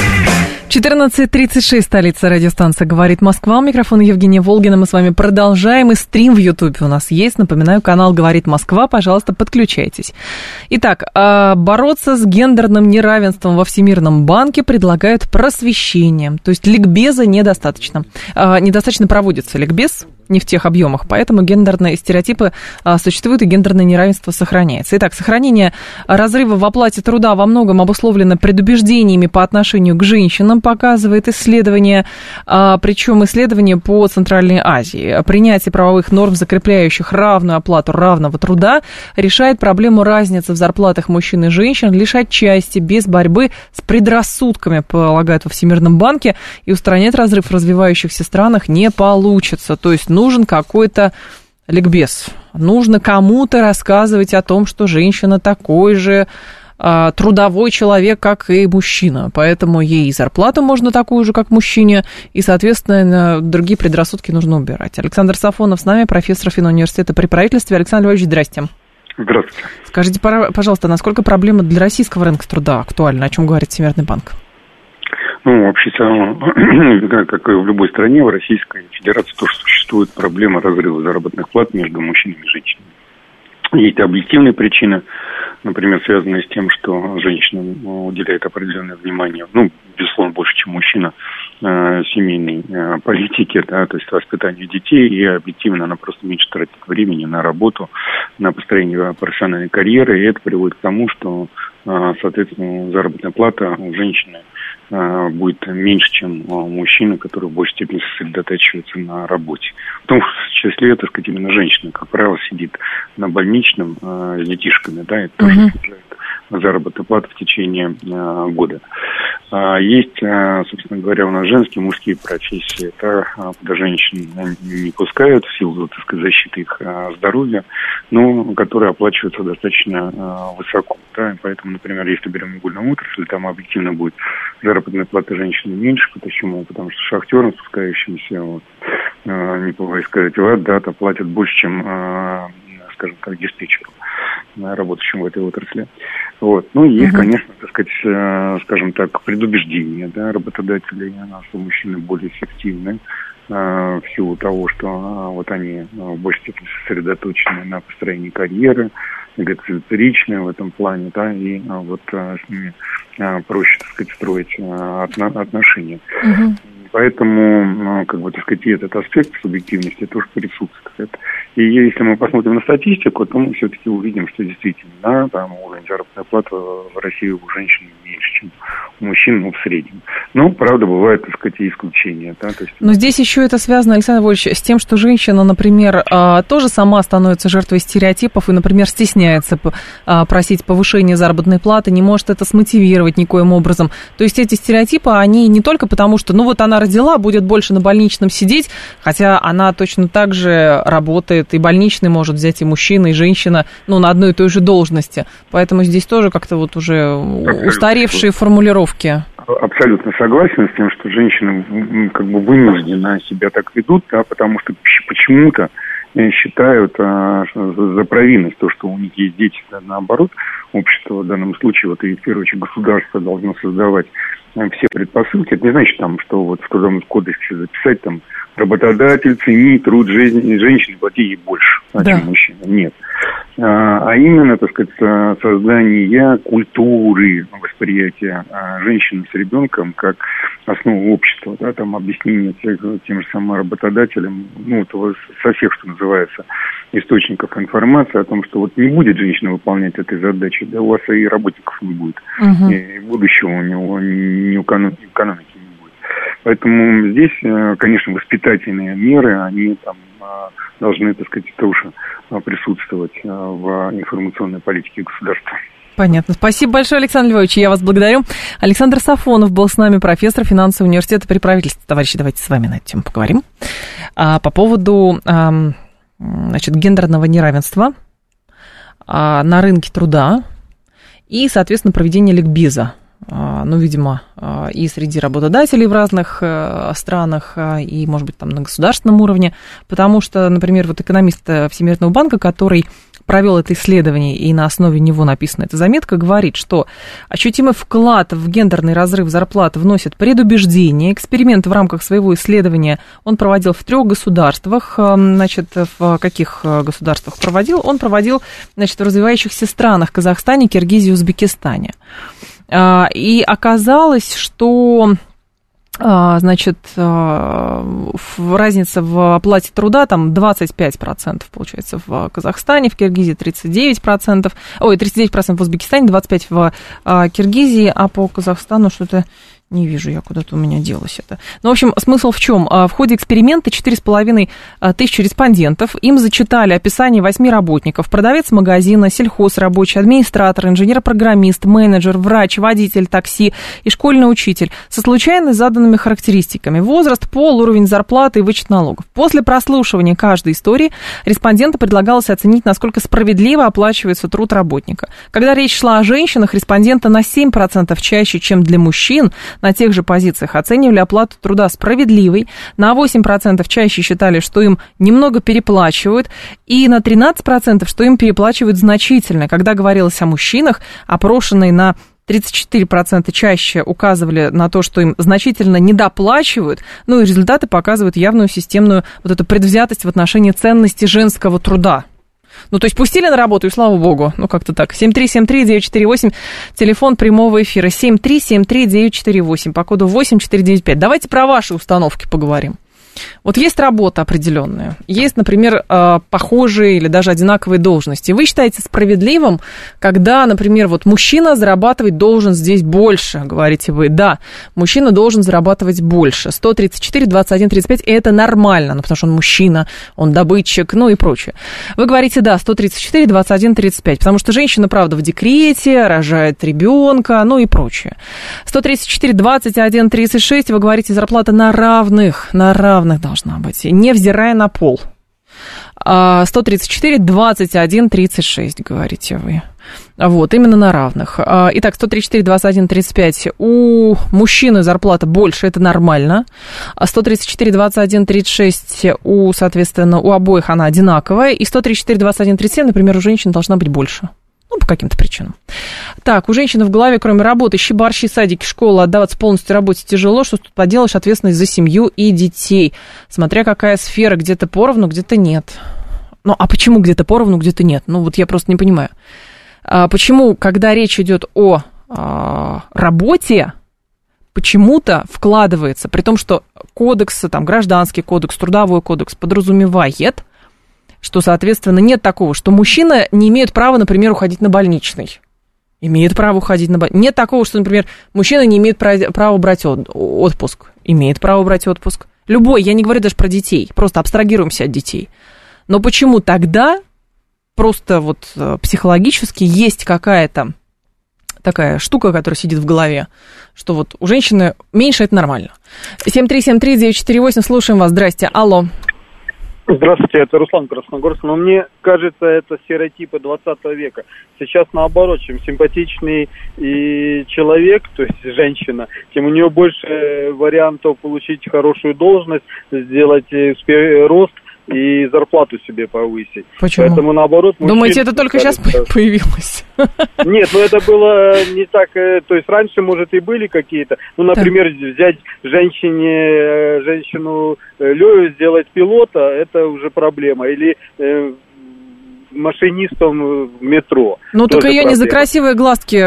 14.36, столица радиостанция «Говорит Москва». У микрофона Евгения Волгина. Мы с вами продолжаем. И стрим в Ютубе у нас есть. Напоминаю, канал «Говорит Москва». Пожалуйста, подключайтесь. Итак, а, бороться с гендерным неравенством во Всемирном банке предлагают просвещение. То есть ликбеза недостаточно. А, Недостаточно проводится ликбез не в тех объемах, поэтому гендерные стереотипы а, существуют и гендерное неравенство сохраняется. Итак, сохранение разрыва в оплате труда во многом обусловлено предубеждениями по отношению к женщинам, показывает исследование, а, причем исследование по Центральной Азии. Принятие правовых норм, закрепляющих равную оплату равного труда, решает проблему разницы в зарплатах мужчин и женщин лишь отчасти, без борьбы с предрассудками, полагают во Всемирном банке, и устранять разрыв в развивающихся странах не получится. То есть нужен какой-то ликбез. Нужно кому-то рассказывать о том, что женщина такой же трудовой человек, как и мужчина. Поэтому ей и зарплату можно такую же, как мужчине, и, соответственно, другие предрассудки нужно убирать. Александр Сафонов с нами, профессор финуниверситета при правительстве. Александр Львович, здрасте. Здравствуйте. Скажите, пожалуйста, насколько проблема для российского рынка труда актуальна? О чем говорит Всемирный банк? Ну, вообще-то, как и в любой стране, в Российской Федерации тоже существует проблема разрыва заработных плат между мужчинами и женщинами. Есть объективные причины, например, связанные с тем, что женщина уделяет определенное внимание, ну, безусловно, больше, чем мужчина, э, семейной э, политике, да, то есть воспитанию детей, и объективно она просто меньше тратит времени на работу, на построение профессиональной карьеры, и это приводит к тому, что, э, соответственно, заработная плата у женщины Э, будет меньше, чем у мужчины, который в большей степени сосредотачивается на работе. В том числе, так сказать, именно женщина, как правило, сидит на больничном э, с детишками, да, это тоже uh-huh. Заработная плата в течение э, года. А есть, э, собственно говоря, у нас женские, мужские профессии. Это э, куда женщин не пускают в силу, так сказать, защиты их э, здоровья, но которые оплачиваются достаточно высоко. Да? Поэтому, например, если берем угольную отрасль, там объективно будет заработная плата женщины меньше. Почему? Потому что шахтерам, спускающимся, вот, э, не побоюсь сказать, да, то платят больше, чем, э, скажем так, диспетчеру, э, работающим в этой отрасли. Вот. Ну, и есть, uh-huh. конечно, так сказать, э, скажем так, предубеждение, да, работодателей, что мужчины более эффективны э, в силу того, что э, вот они в большей степени сосредоточены на построении карьеры, эгоцентричные в этом плане, да, и вот с ними проще, так сказать, строить отношения. Uh-huh. Поэтому, ну, как бы, так сказать, и этот аспект субъективности тоже присутствует. И если мы посмотрим на статистику, то мы все-таки увидим, что действительно, да, там уровень заработной платы в России у женщин меньше, чем у мужчин, ну, в среднем. Ну, правда, бывают, так сказать, и исключения. Да, то есть... Но здесь еще это связано, Александр Ильич, с тем, что женщина, например, а, тоже сама становится жертвой стереотипов и, например, стесняется а, просить повышения заработной платы, не может это смотивировать никоим образом. То есть эти стереотипы, они не только потому, что, ну, вот она родила, будет больше на больничном сидеть, хотя она точно так же работает, и больничный может взять и мужчина, и женщина, ну, на одной и той же должности. Поэтому здесь тоже как-то вот уже устаревшие формулировки. Абсолютно согласен с тем, что женщины как бы вынуждены себя так ведут, да, потому что почему-то э, считают а, за провинность то, что у них есть дети, да, наоборот, общество в данном случае, вот и в первую очередь государство должно создавать э, все предпосылки. Это не значит, там, что вот в Трудовом кодексе записать там работодатель ценит труд жизни женщины, плати ей больше, да. чем мужчина. Нет. А, а именно, так сказать, создание культуры восприятия а, женщины с ребенком как основу общества, да, там объяснение тем же самым работодателям, ну, вот со всех, что называется, источников информации о том, что вот не будет женщина выполнять этой задачи, да, у вас и работников не будет, угу. и будущего у него, ни экономики. Поэтому здесь, э, конечно, воспитательные меры, они там а, должны, так сказать, тоже а, присутствовать в информационной политике государства. Понятно. Спасибо большое, Александр Львович. Я вас благодарю. Александр Сафонов был с нами, профессор финансового университета при правительстве. Товарищи, давайте с вами на эту тему поговорим. А, по поводу а, значит, гендерного неравенства а, на рынке труда и, соответственно, проведения ликбеза а, ну, видимо, а, и среди работодателей в разных э, странах, а, и, может быть, там на государственном уровне, потому что, например, вот экономист э, Всемирного банка, который провел это исследование, и на основе него написана эта заметка, говорит, что ощутимый вклад в гендерный разрыв зарплат вносит предубеждение. Эксперимент в рамках своего исследования он проводил в трех государствах. Значит, в каких э, государствах проводил? Он проводил, значит, в развивающихся странах Казахстане, Киргизии, Узбекистане. А, и оказалось, что а, значит, а, разница в оплате труда там 25% получается в Казахстане, в Киргизии 39%, ой, 39% в Узбекистане, 25% в Киргизии, а по Казахстану что-то Не вижу я, куда-то у меня делось это. Ну, в общем, смысл в чем? А, В ходе эксперимента 4,5 а, тысячи респондентов, им зачитали описание восьми работников. Продавец магазина, сельхозрабочий, администратор, инженер-программист, менеджер, врач, водитель такси и школьный учитель со случайно заданными характеристиками. Возраст, пол, уровень зарплаты и вычет налогов. После прослушивания каждой истории респонденту предлагалось оценить, насколько справедливо оплачивается труд работника. Когда речь шла о женщинах, респонденты на 7% чаще, чем для мужчин, на тех же позициях оценивали оплату труда справедливой, на 8% чаще считали, что им немного переплачивают, и на 13%, что им переплачивают значительно. Когда говорилось о мужчинах, опрошенные на 34% чаще указывали на то, что им значительно недоплачивают, ну и результаты показывают явную системную вот эту предвзятость в отношении ценности женского труда. Ну, то есть пустили на работу, и слава богу. Ну, как-то так. 7373948, телефон прямого эфира. 7373948, по коду 8495. Давайте про ваши установки поговорим. Вот есть работа определенная, есть, например, э, похожие или даже одинаковые должности. Вы считаете справедливым, когда, например, вот мужчина зарабатывать должен здесь больше, говорите вы, да, мужчина должен зарабатывать больше. 134, 21, 35 это нормально, ну, потому что он мужчина, он добытчик, ну и прочее. Вы говорите, да, 134, 21, 35, потому что женщина, правда, в декрете, рожает ребенка, ну и прочее. 134, 21, 36, вы говорите, зарплата на равных, на равных должна быть, невзирая на пол. А, 134, 21, 36, говорите вы. Вот, именно на равных. А, Итак, 134, 21, 35. У мужчины зарплата больше, это нормально. А 134, 21, 36 у, соответственно, у обоих она одинаковая. И 134, 21, 37, например, у женщин должна быть больше. Ну, по каким-то причинам. Так, у женщины в голове, кроме работы, щебарщи, садики, школа, отдаваться полностью работе тяжело. Что тут поделаешь? Ответственность за семью и детей. Смотря какая сфера, где-то поровну, где-то нет. Ну, а почему где-то поровну, где-то нет? Ну, вот я просто не понимаю. А почему, когда речь идет о а, работе, почему-то вкладывается, при том, что кодекс, там, гражданский кодекс, трудовой кодекс подразумевает, что, соответственно, нет такого, что мужчина не имеет права, например, уходить на больничный. Имеет право уходить на больничный. Нет такого, что, например, мужчина не имеет права брать отпуск. Имеет право брать отпуск. Любой, я не говорю даже про детей, просто абстрагируемся от детей. Но почему тогда просто вот э, психологически есть какая-то такая штука, которая сидит в голове, что вот у женщины меньше это нормально. 7373948, слушаем вас, здрасте, алло. Здравствуйте, это Руслан Красногорск. Но мне кажется, это стереотипы 20 века. Сейчас наоборот, чем симпатичный и человек, то есть женщина, тем у нее больше вариантов получить хорошую должность, сделать рост и зарплату себе повысить. Почему? Поэтому наоборот... Думаете, это только сейчас появилось? Нет, ну это было не так... То есть раньше, может, и были какие-то... Ну, например, взять женщине, женщину Лёю, сделать пилота, это уже проблема. Или машинистом в метро. Ну, только ее не за красивые глазки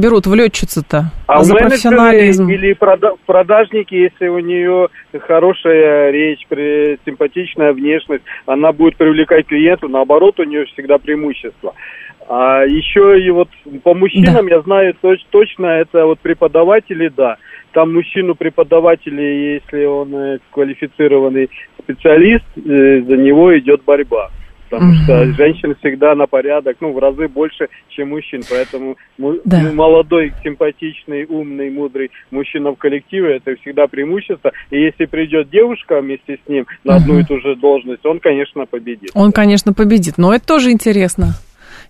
берут в летчицу-то, а, за профессионализм. Или продажники, если у нее хорошая речь, симпатичная внешность, она будет привлекать клиентов, наоборот, у нее всегда преимущество. А еще и вот по мужчинам да. я знаю точ, точно, это вот преподаватели, да. Там мужчину преподаватели, если он э, квалифицированный специалист, э, за него идет борьба потому угу. что женщин всегда на порядок, ну, в разы больше, чем мужчин, поэтому да. молодой, симпатичный, умный, мудрый мужчина в коллективе, это всегда преимущество, и если придет девушка вместе с ним на одну и ту же должность, он, конечно, победит. Он, конечно, победит, но это тоже интересно.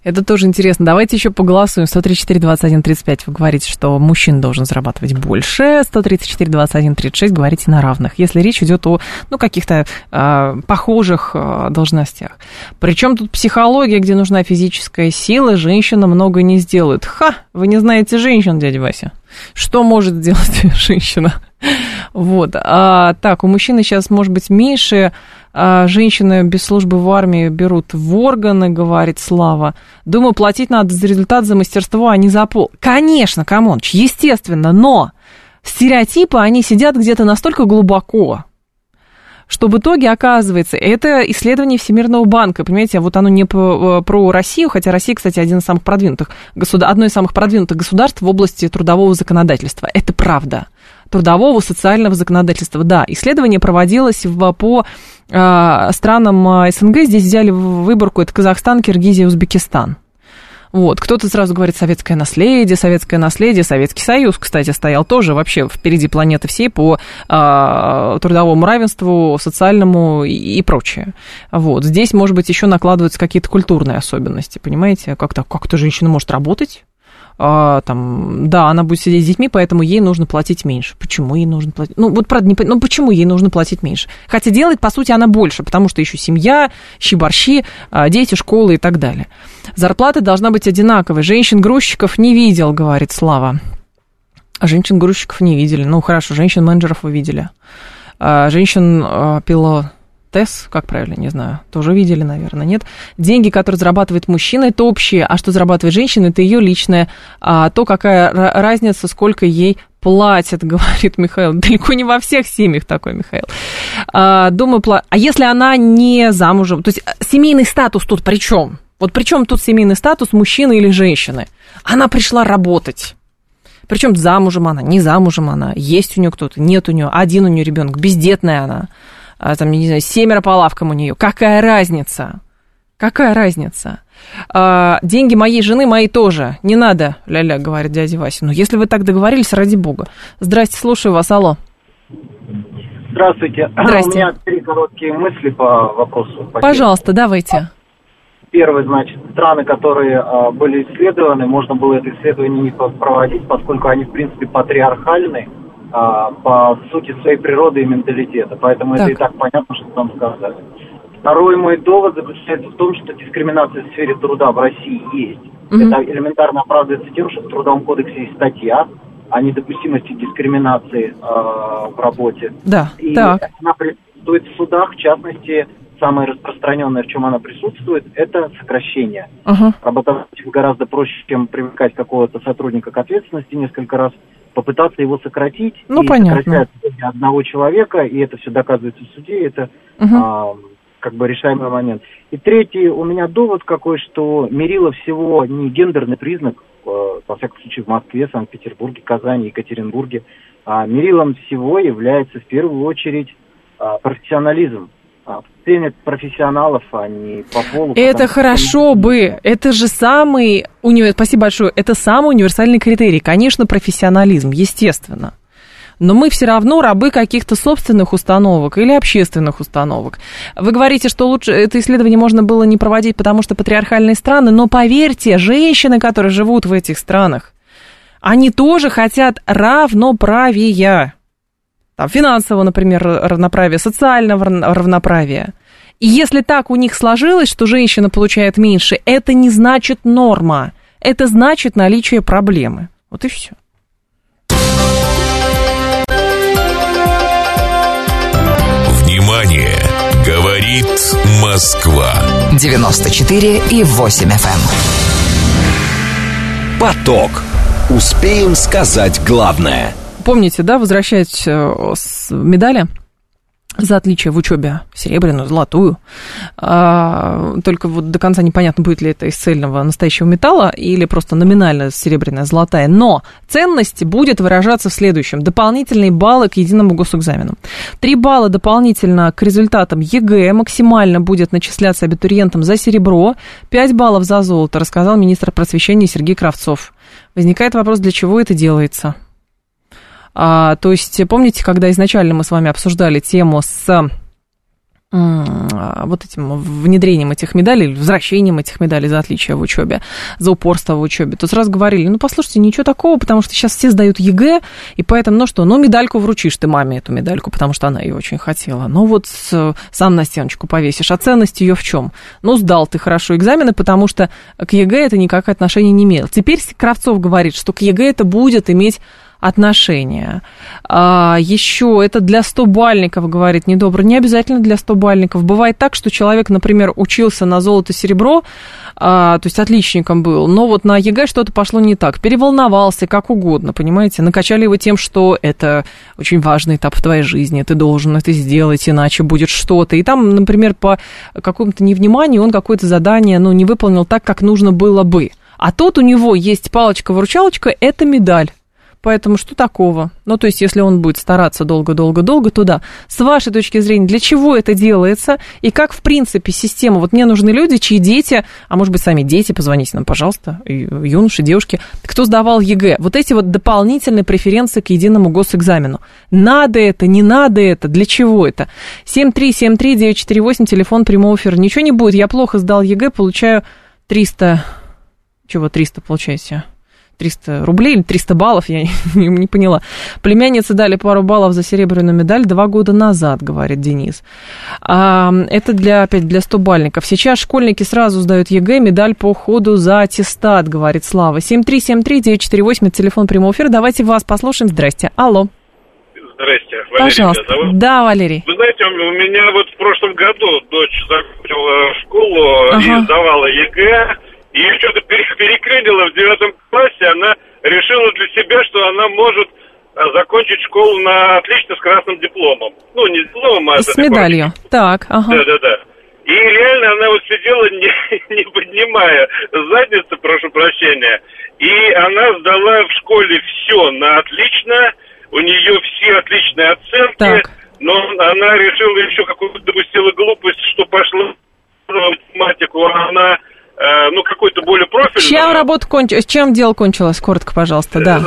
Это тоже интересно. Давайте еще поголосуем. 134, 21, 35 вы говорите, что мужчина должен зарабатывать больше. 134, 21, 36 говорите на равных. Если речь идет о ну, каких-то э, похожих э, должностях. Причем тут психология, где нужна физическая сила, женщина много не сделает. Ха, вы не знаете женщин, дядя Вася. Что может сделать женщина? Вот. А, так, у мужчины сейчас может быть меньше а, женщины без службы в армии берут в органы, говорит Слава. Думаю, платить надо за результат, за мастерство, а не за пол. Конечно, come on, естественно, но стереотипы, они сидят где-то настолько глубоко, что в итоге оказывается, это исследование Всемирного банка, понимаете, вот оно не про, про Россию, хотя Россия, кстати, один из самых продвинутых государ... одно из самых продвинутых государств в области трудового законодательства. Это правда. Трудового, социального законодательства. Да, исследование проводилось в, по э, странам СНГ. Здесь взяли выборку, это Казахстан, Киргизия, Узбекистан. Вот, кто-то сразу говорит советское наследие, советское наследие, Советский Союз, кстати, стоял тоже вообще впереди планеты всей по э, трудовому равенству, социальному и, и прочее. Вот, здесь, может быть, еще накладываются какие-то культурные особенности, понимаете, как-то как-то женщина может работать, а, там, да, она будет сидеть с детьми, поэтому ей нужно платить меньше. Почему ей нужно платить? Ну, вот правда, не ну почему ей нужно платить меньше? Хотя делать, по сути, она больше, потому что еще семья, щи-борщи, а, дети, школы и так далее. Зарплата должна быть одинаковой. Женщин-грузчиков не видел, говорит Слава. А женщин-грузчиков не видели. Ну, хорошо, женщин-менеджеров вы видели. А, женщин-пилот ТЭС, как правильно, не знаю, тоже видели, наверное, нет. Деньги, которые зарабатывает мужчина, это общие, а что зарабатывает женщина, это ее личное. А то, какая разница, сколько ей платят, говорит Михаил. Далеко не во всех семьях такой, Михаил. А, думаю, пла... а если она не замужем, то есть а, семейный статус тут при чем? Вот при чем тут семейный статус мужчины или женщины? Она пришла работать. Причем замужем она, не замужем она, есть у нее кто-то, нет у нее, один у нее ребенок, бездетная она. А, там, не знаю, семеро по лавкам у нее. Какая разница? Какая разница? А, деньги моей жены, мои тоже. Не надо, ля-ля, говорит дядя Вася. Ну, если вы так договорились, ради бога. Здрасте, слушаю вас, алло. Здравствуйте. Здрасте. У меня три короткие мысли по вопросу. Пожалуйста, давайте. Первый, значит, страны, которые а, были исследованы, можно было это исследование не проводить, поскольку они, в принципе, патриархальны а, по сути своей природы и менталитета. Поэтому Так. это и так понятно, что там сказали. Второй мой довод заключается в том, что дискриминация в сфере труда в России есть. Мгм. Это элементарно оправдывается тем, что в Трудовом кодексе есть статья о недопустимости дискриминации а, в работе. Да, И так. она присутствует в судах, в частности, самое распространенное, в чем она присутствует, это сокращение. Работодателю гораздо проще, чем привлекать какого-то сотрудника к ответственности несколько раз, попытаться его сократить. Ну, и понятно. одного человека, и это все доказывается в суде, это Мгм. а, как бы решаемый момент. И третий у меня довод какой, что мерило всего не гендерный признак, э, во всяком случае в Москве, Санкт-Петербурге, Казани, Екатеринбурге, а мерилом всего является в первую очередь а, профессионализм. Ценят профессионалов, а не по полу. Это потому что- хорошо бы. Это же самый... уни- Спасибо большое. Это самый универсальный критерий. Конечно, профессионализм, естественно. Но мы все равно рабы каких-то собственных установок или общественных установок. Вы говорите, что лучше это исследование можно было не проводить, потому что патриархальные страны, но поверьте, женщины, которые живут в этих странах, они тоже хотят равноправия. Там, финансового, например, равноправия, социального рав- равноправия. И если так у них сложилось, что женщина получает меньше, это не значит норма. Это значит наличие проблемы. Вот и все. Внимание! Говорит Москва. 94 и 8 FM. Поток. Успеем сказать главное. Помните, да, возвращать э, с медали за отличие в учебе серебряную, золотую. А, только вот до конца непонятно, будет ли это из цельного настоящего металла или просто номинально серебряная, золотая. Но ценность будет выражаться в следующем. Дополнительные баллы к единому госэкзамену. Три балла дополнительно к результатам ЕГЭ максимально будет начисляться абитуриентам за серебро, 5 баллов за золото, рассказал министр просвещения Сергей Кравцов. Возникает вопрос, для чего это делается? А, то есть, помните, когда изначально мы с вами обсуждали тему с а, вот этим внедрением этих медалей, возвращением этих медалей за отличие в учебе, за упорство в учебе, то сразу говорили, ну, послушайте, ничего такого, потому что сейчас все сдают ЕГЭ, и поэтому, ну что, ну, медальку вручишь ты маме, эту медальку, потому что она ее очень хотела. Ну, вот сам на стеночку повесишь. А ценность ее в чем? Ну, сдал ты хорошо экзамены, потому что к ЕГЭ это никакое отношение не имело. Теперь Кравцов говорит, что к ЕГЭ это будет иметь отношения. А, еще это для 100-бальников, говорит недобро. Не обязательно для 100-бальников. Бывает так, что человек, например, учился на золото-серебро, а, то есть отличником был, но вот на ЕГЭ что-то пошло не так. Переволновался, как угодно, понимаете? Накачали его тем, что это очень важный этап в твоей жизни, ты должен это сделать, иначе будет что-то. И там, например, по какому-то невниманию он какое-то задание ну, не выполнил так, как нужно было бы. А тут у него есть палочка-выручалочка, это медаль. Поэтому что такого? Ну, то есть, если он будет стараться долго-долго-долго, то да. С вашей точки зрения, для чего это делается? И как, в принципе, система... Вот мне нужны люди, чьи дети, а может быть, сами дети, позвоните нам, пожалуйста, юноши, девушки, кто сдавал ЕГЭ. Вот эти вот дополнительные преференции к единому госэкзамену. Надо это, не надо это, для чего это? 7373948, телефон прямого эфира. Ничего не будет, я плохо сдал ЕГЭ, получаю 300... Чего 300 получаете? 300 рублей или 300 баллов, я не, не поняла. Племяннице дали пару баллов за серебряную медаль два года назад, говорит Денис. А, это для, опять для 100-бальников. Сейчас школьники сразу сдают ЕГЭ, медаль по ходу за аттестат, говорит Слава. 7373948, телефон прямого эфира. Давайте вас послушаем. Здрасте. Алло. Здрасте, Валерий Пожалуйста. зовут. Да, Валерий. Вы знаете, у меня вот в прошлом году дочь закончила школу Ага. и сдавала ЕГЭ, и что-то пере- переклинило в девятом классе, она решила для себя, что она может а, закончить школу на отлично с красным дипломом. Ну, не дипломом, а... И с медалью. Так, ага. Да-да-да. И реально она вот сидела, не, не поднимая задницу, прошу прощения, и она сдала в школе все на отлично, у нее все отличные оценки, но она решила еще какую-то допустила глупость, что пошла в математику, а она, э, ну, какой-то более профильный. Чем работа кончилась? Чем дело кончилось? Коротко, пожалуйста, да.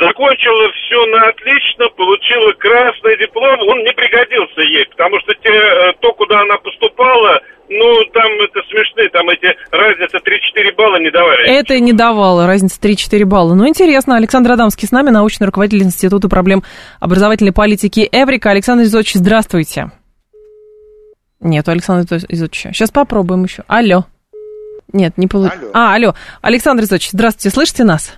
Закончила все на отлично, получила красный диплом, он не пригодился ей, потому что те, э, то, куда она поступала, ну, там это смешные, там эти разница 3-4 балла не давали. Это и не давало, разница 3-4 балла. Ну, интересно, Александр Адамский с нами, научный руководитель Института проблем образовательной политики Эврика. Александр Изотович, здравствуйте. Нет, Александр Изотовича. Сейчас попробуем еще. Алло. Нет, не получилось. А, алло. Александр Изотович, здравствуйте, слышите нас?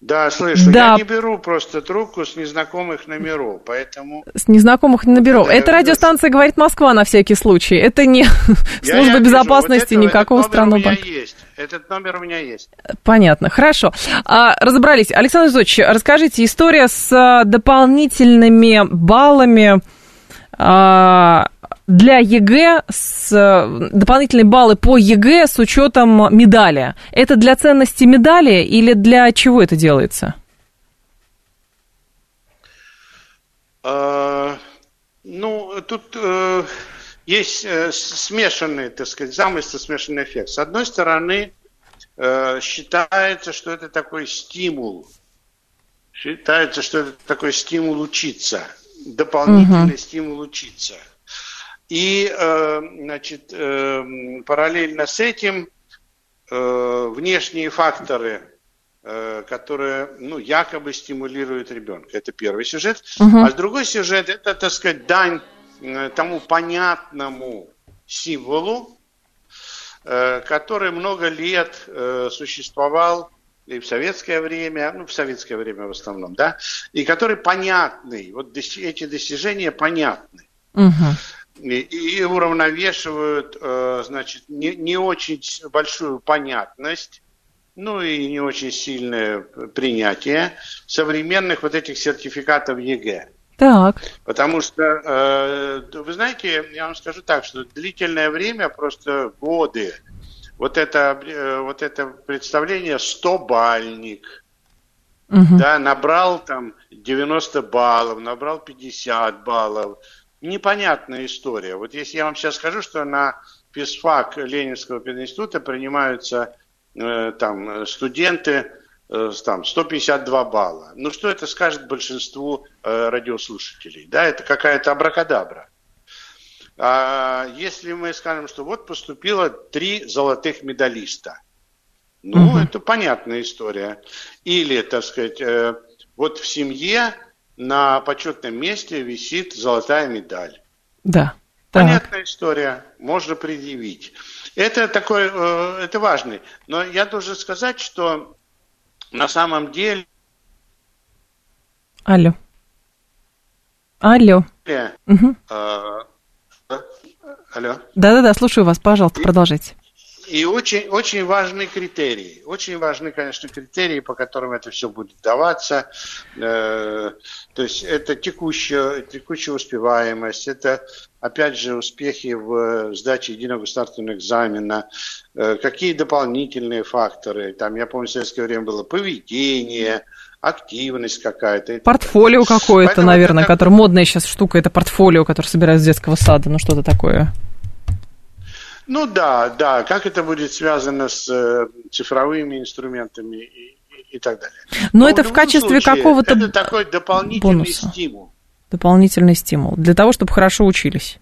Да, слышу. Да. Я не беру просто трубку с незнакомых номеров, поэтому... С незнакомых не наберу. Это радиостанция «Говорит Москва» на всякий случай. Это не Я- служба я безопасности вот это- никакого этот номер у меня банка. есть. Этот номер у меня есть. Понятно, хорошо. А, разобрались. Александр Зодович, расскажите, история с а, дополнительными баллами а, для ЕГЭ, с, а, дополнительные баллы по ЕГЭ с учетом медали. Это для ценности медали или для чего это делается? Э, Ну, тут э, есть э, смешанный, так сказать, замысел, смешанный эффект. С одной стороны, э, считается, что это такой стимул. Считается, что это такой стимул учиться. Дополнительный Мгм. стимул учиться. И, э, значит, э, параллельно с этим э, внешние факторы, которые, ну, якобы стимулируют ребенка. Это первый сюжет. Мгм. А другой сюжет – это, так сказать, дань тому понятному символу, который много лет существовал и в советское время, ну, в советское время в основном, да, и который понятный, вот эти достижения понятны и, и уравновешивают, э, значит, не, не очень большую понятность, ну и не очень сильное принятие современных вот этих сертификатов ЕГЭ. Так. Потому что, э, вы знаете, я вам скажу так, что длительное время, просто годы, вот это, э, вот это представление 100-бальник, да, набрал там 90 баллов, набрал 50 баллов. Непонятная история. Вот если я вам сейчас скажу, что на физфак Ленинского пединститута принимаются э, там студенты э, там 152 балла. Ну что это скажет большинству э, радиослушателей? Да, это какая-то абракадабра. А если мы скажем, что вот поступило три золотых медалиста, ну, это понятная история. Или, так сказать, э, вот в семье на почетном месте висит золотая медаль. Да. Понятная история, можно предъявить. Это такой, э, это важный. Но я должен сказать, что на самом деле Алло. Алло. Угу. Алло. Да-да-да, слушаю вас, пожалуйста, продолжайте. И очень, очень важные критерии. Очень важны, конечно, критерии, по которым это все будет даваться. Э, то есть это текущая, текущая успеваемость, это, опять же, успехи в сдаче единого государственного экзамена, э, какие дополнительные факторы. Там, я помню, в советское время было поведение, активность какая-то. Портфолио какое-то, наверное, это... которое модная сейчас штука, это портфолио, которое собирают с детского сада, ну что-то такое. Ну да, да, как это будет связано с э, цифровыми инструментами и, и, и так далее. Но, Но это в качестве какого-то это такой дополнительный бонуса. стимул. Дополнительный стимул для того, чтобы хорошо учились.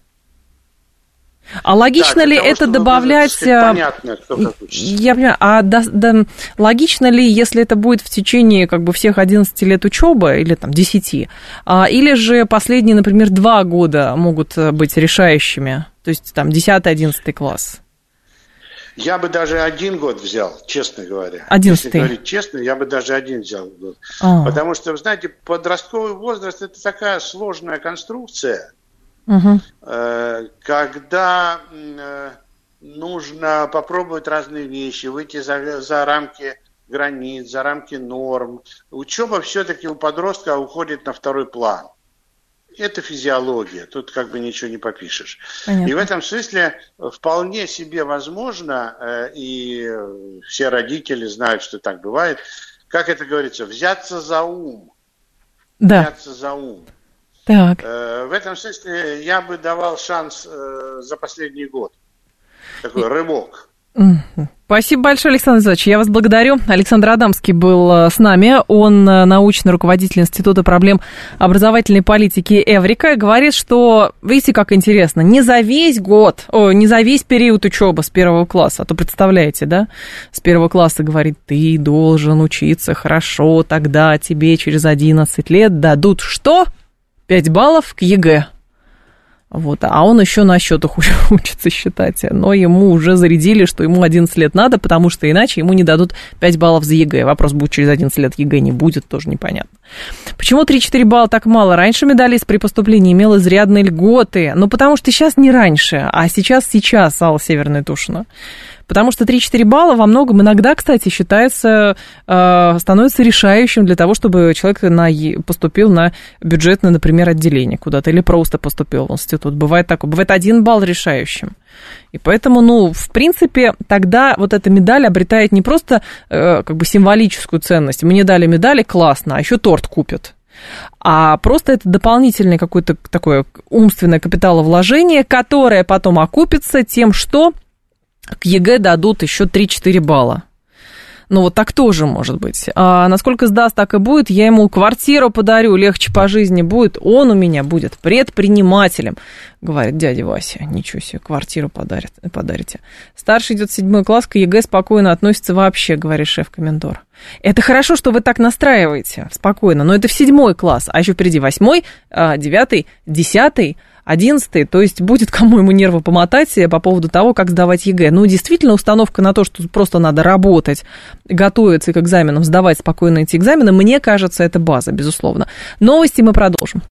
А логично да, ли того, это добавлять... Сказать, понятно, как Я понимаю, а да, да, логично ли, если это будет в течение как бы всех 11 лет учебы, или там 10, а, или же последние, например, два года могут э, быть решающими, то есть там 10-11 класс? Я бы даже один год взял, честно говоря. Одиннадцатый. Если говорить честно, я бы даже один взял год. А. Потому что, вы знаете, подростковый возраст – это такая сложная конструкция – угу. когда э, нужно попробовать разные вещи, выйти за, за рамки границ, за рамки норм. Учеба все-таки у подростка уходит на второй план. Это физиология, тут как бы ничего не попишешь. Понятно. И в этом смысле вполне себе возможно, э, и все родители знают, что так бывает, как это говорится, взяться за ум. Да. Взяться за ум. Так. Э, в этом смысле я бы давал шанс э, за последний год. Такой рывок. Спасибо большое, Александр Иванович. Я вас благодарю. Александр Адамский был э, с нами. Он научный руководитель Института проблем образовательной политики Эврика. Говорит, что, видите, как интересно, не за весь год, о, не за весь период учебы с первого класса, а то представляете, да, с первого класса говорит, ты должен учиться хорошо, тогда тебе через 11 лет дадут что? 5 баллов к ЕГЭ. Вот, а он еще на счетах учится считать. Но ему уже зарядили, что ему 11 лет надо, потому что иначе ему не дадут 5 баллов за ЕГЭ. Вопрос будет через 11 лет ЕГЭ не будет, тоже непонятно. Почему 3-4 балла так мало? Раньше медалист при поступлении имел изрядные льготы. Ну, потому что сейчас не раньше, а сейчас-сейчас, Алла Северное Тушино. Потому что 3-4 балла во многом иногда, кстати, считается, э, становится решающим для того, чтобы человек на, поступил на бюджетное, например, отделение куда-то или просто поступил в институт. Бывает такое. Бывает один балл решающим. И поэтому, ну, в принципе, тогда вот эта медаль обретает не просто э, как бы символическую ценность. Мне дали медали, классно, а еще торт купят а просто это дополнительное какое-то такое умственное капиталовложение, которое потом окупится тем, что к ЕГЭ дадут еще 3-4 балла. Ну, вот так тоже может быть. А насколько сдаст, так и будет. Я ему квартиру подарю, легче по жизни будет. Он у меня будет предпринимателем. Говорит дядя Вася. Ничего себе, квартиру подарит, подарите. Старший идет седьмой класс, к ЕГЭ спокойно относится вообще, говорит шеф-комендор. Это хорошо, что вы так настраиваете спокойно, но это в седьмой класс, а еще впереди восьмой, а, девятый, десятый одиннадцатый, то есть будет кому ему нервы помотать по поводу того, как сдавать ЕГЭ. Ну, действительно, установка на то, что просто надо работать, готовиться к экзаменам, сдавать спокойно эти экзамены, мне кажется, это база, безусловно. Новости мы продолжим.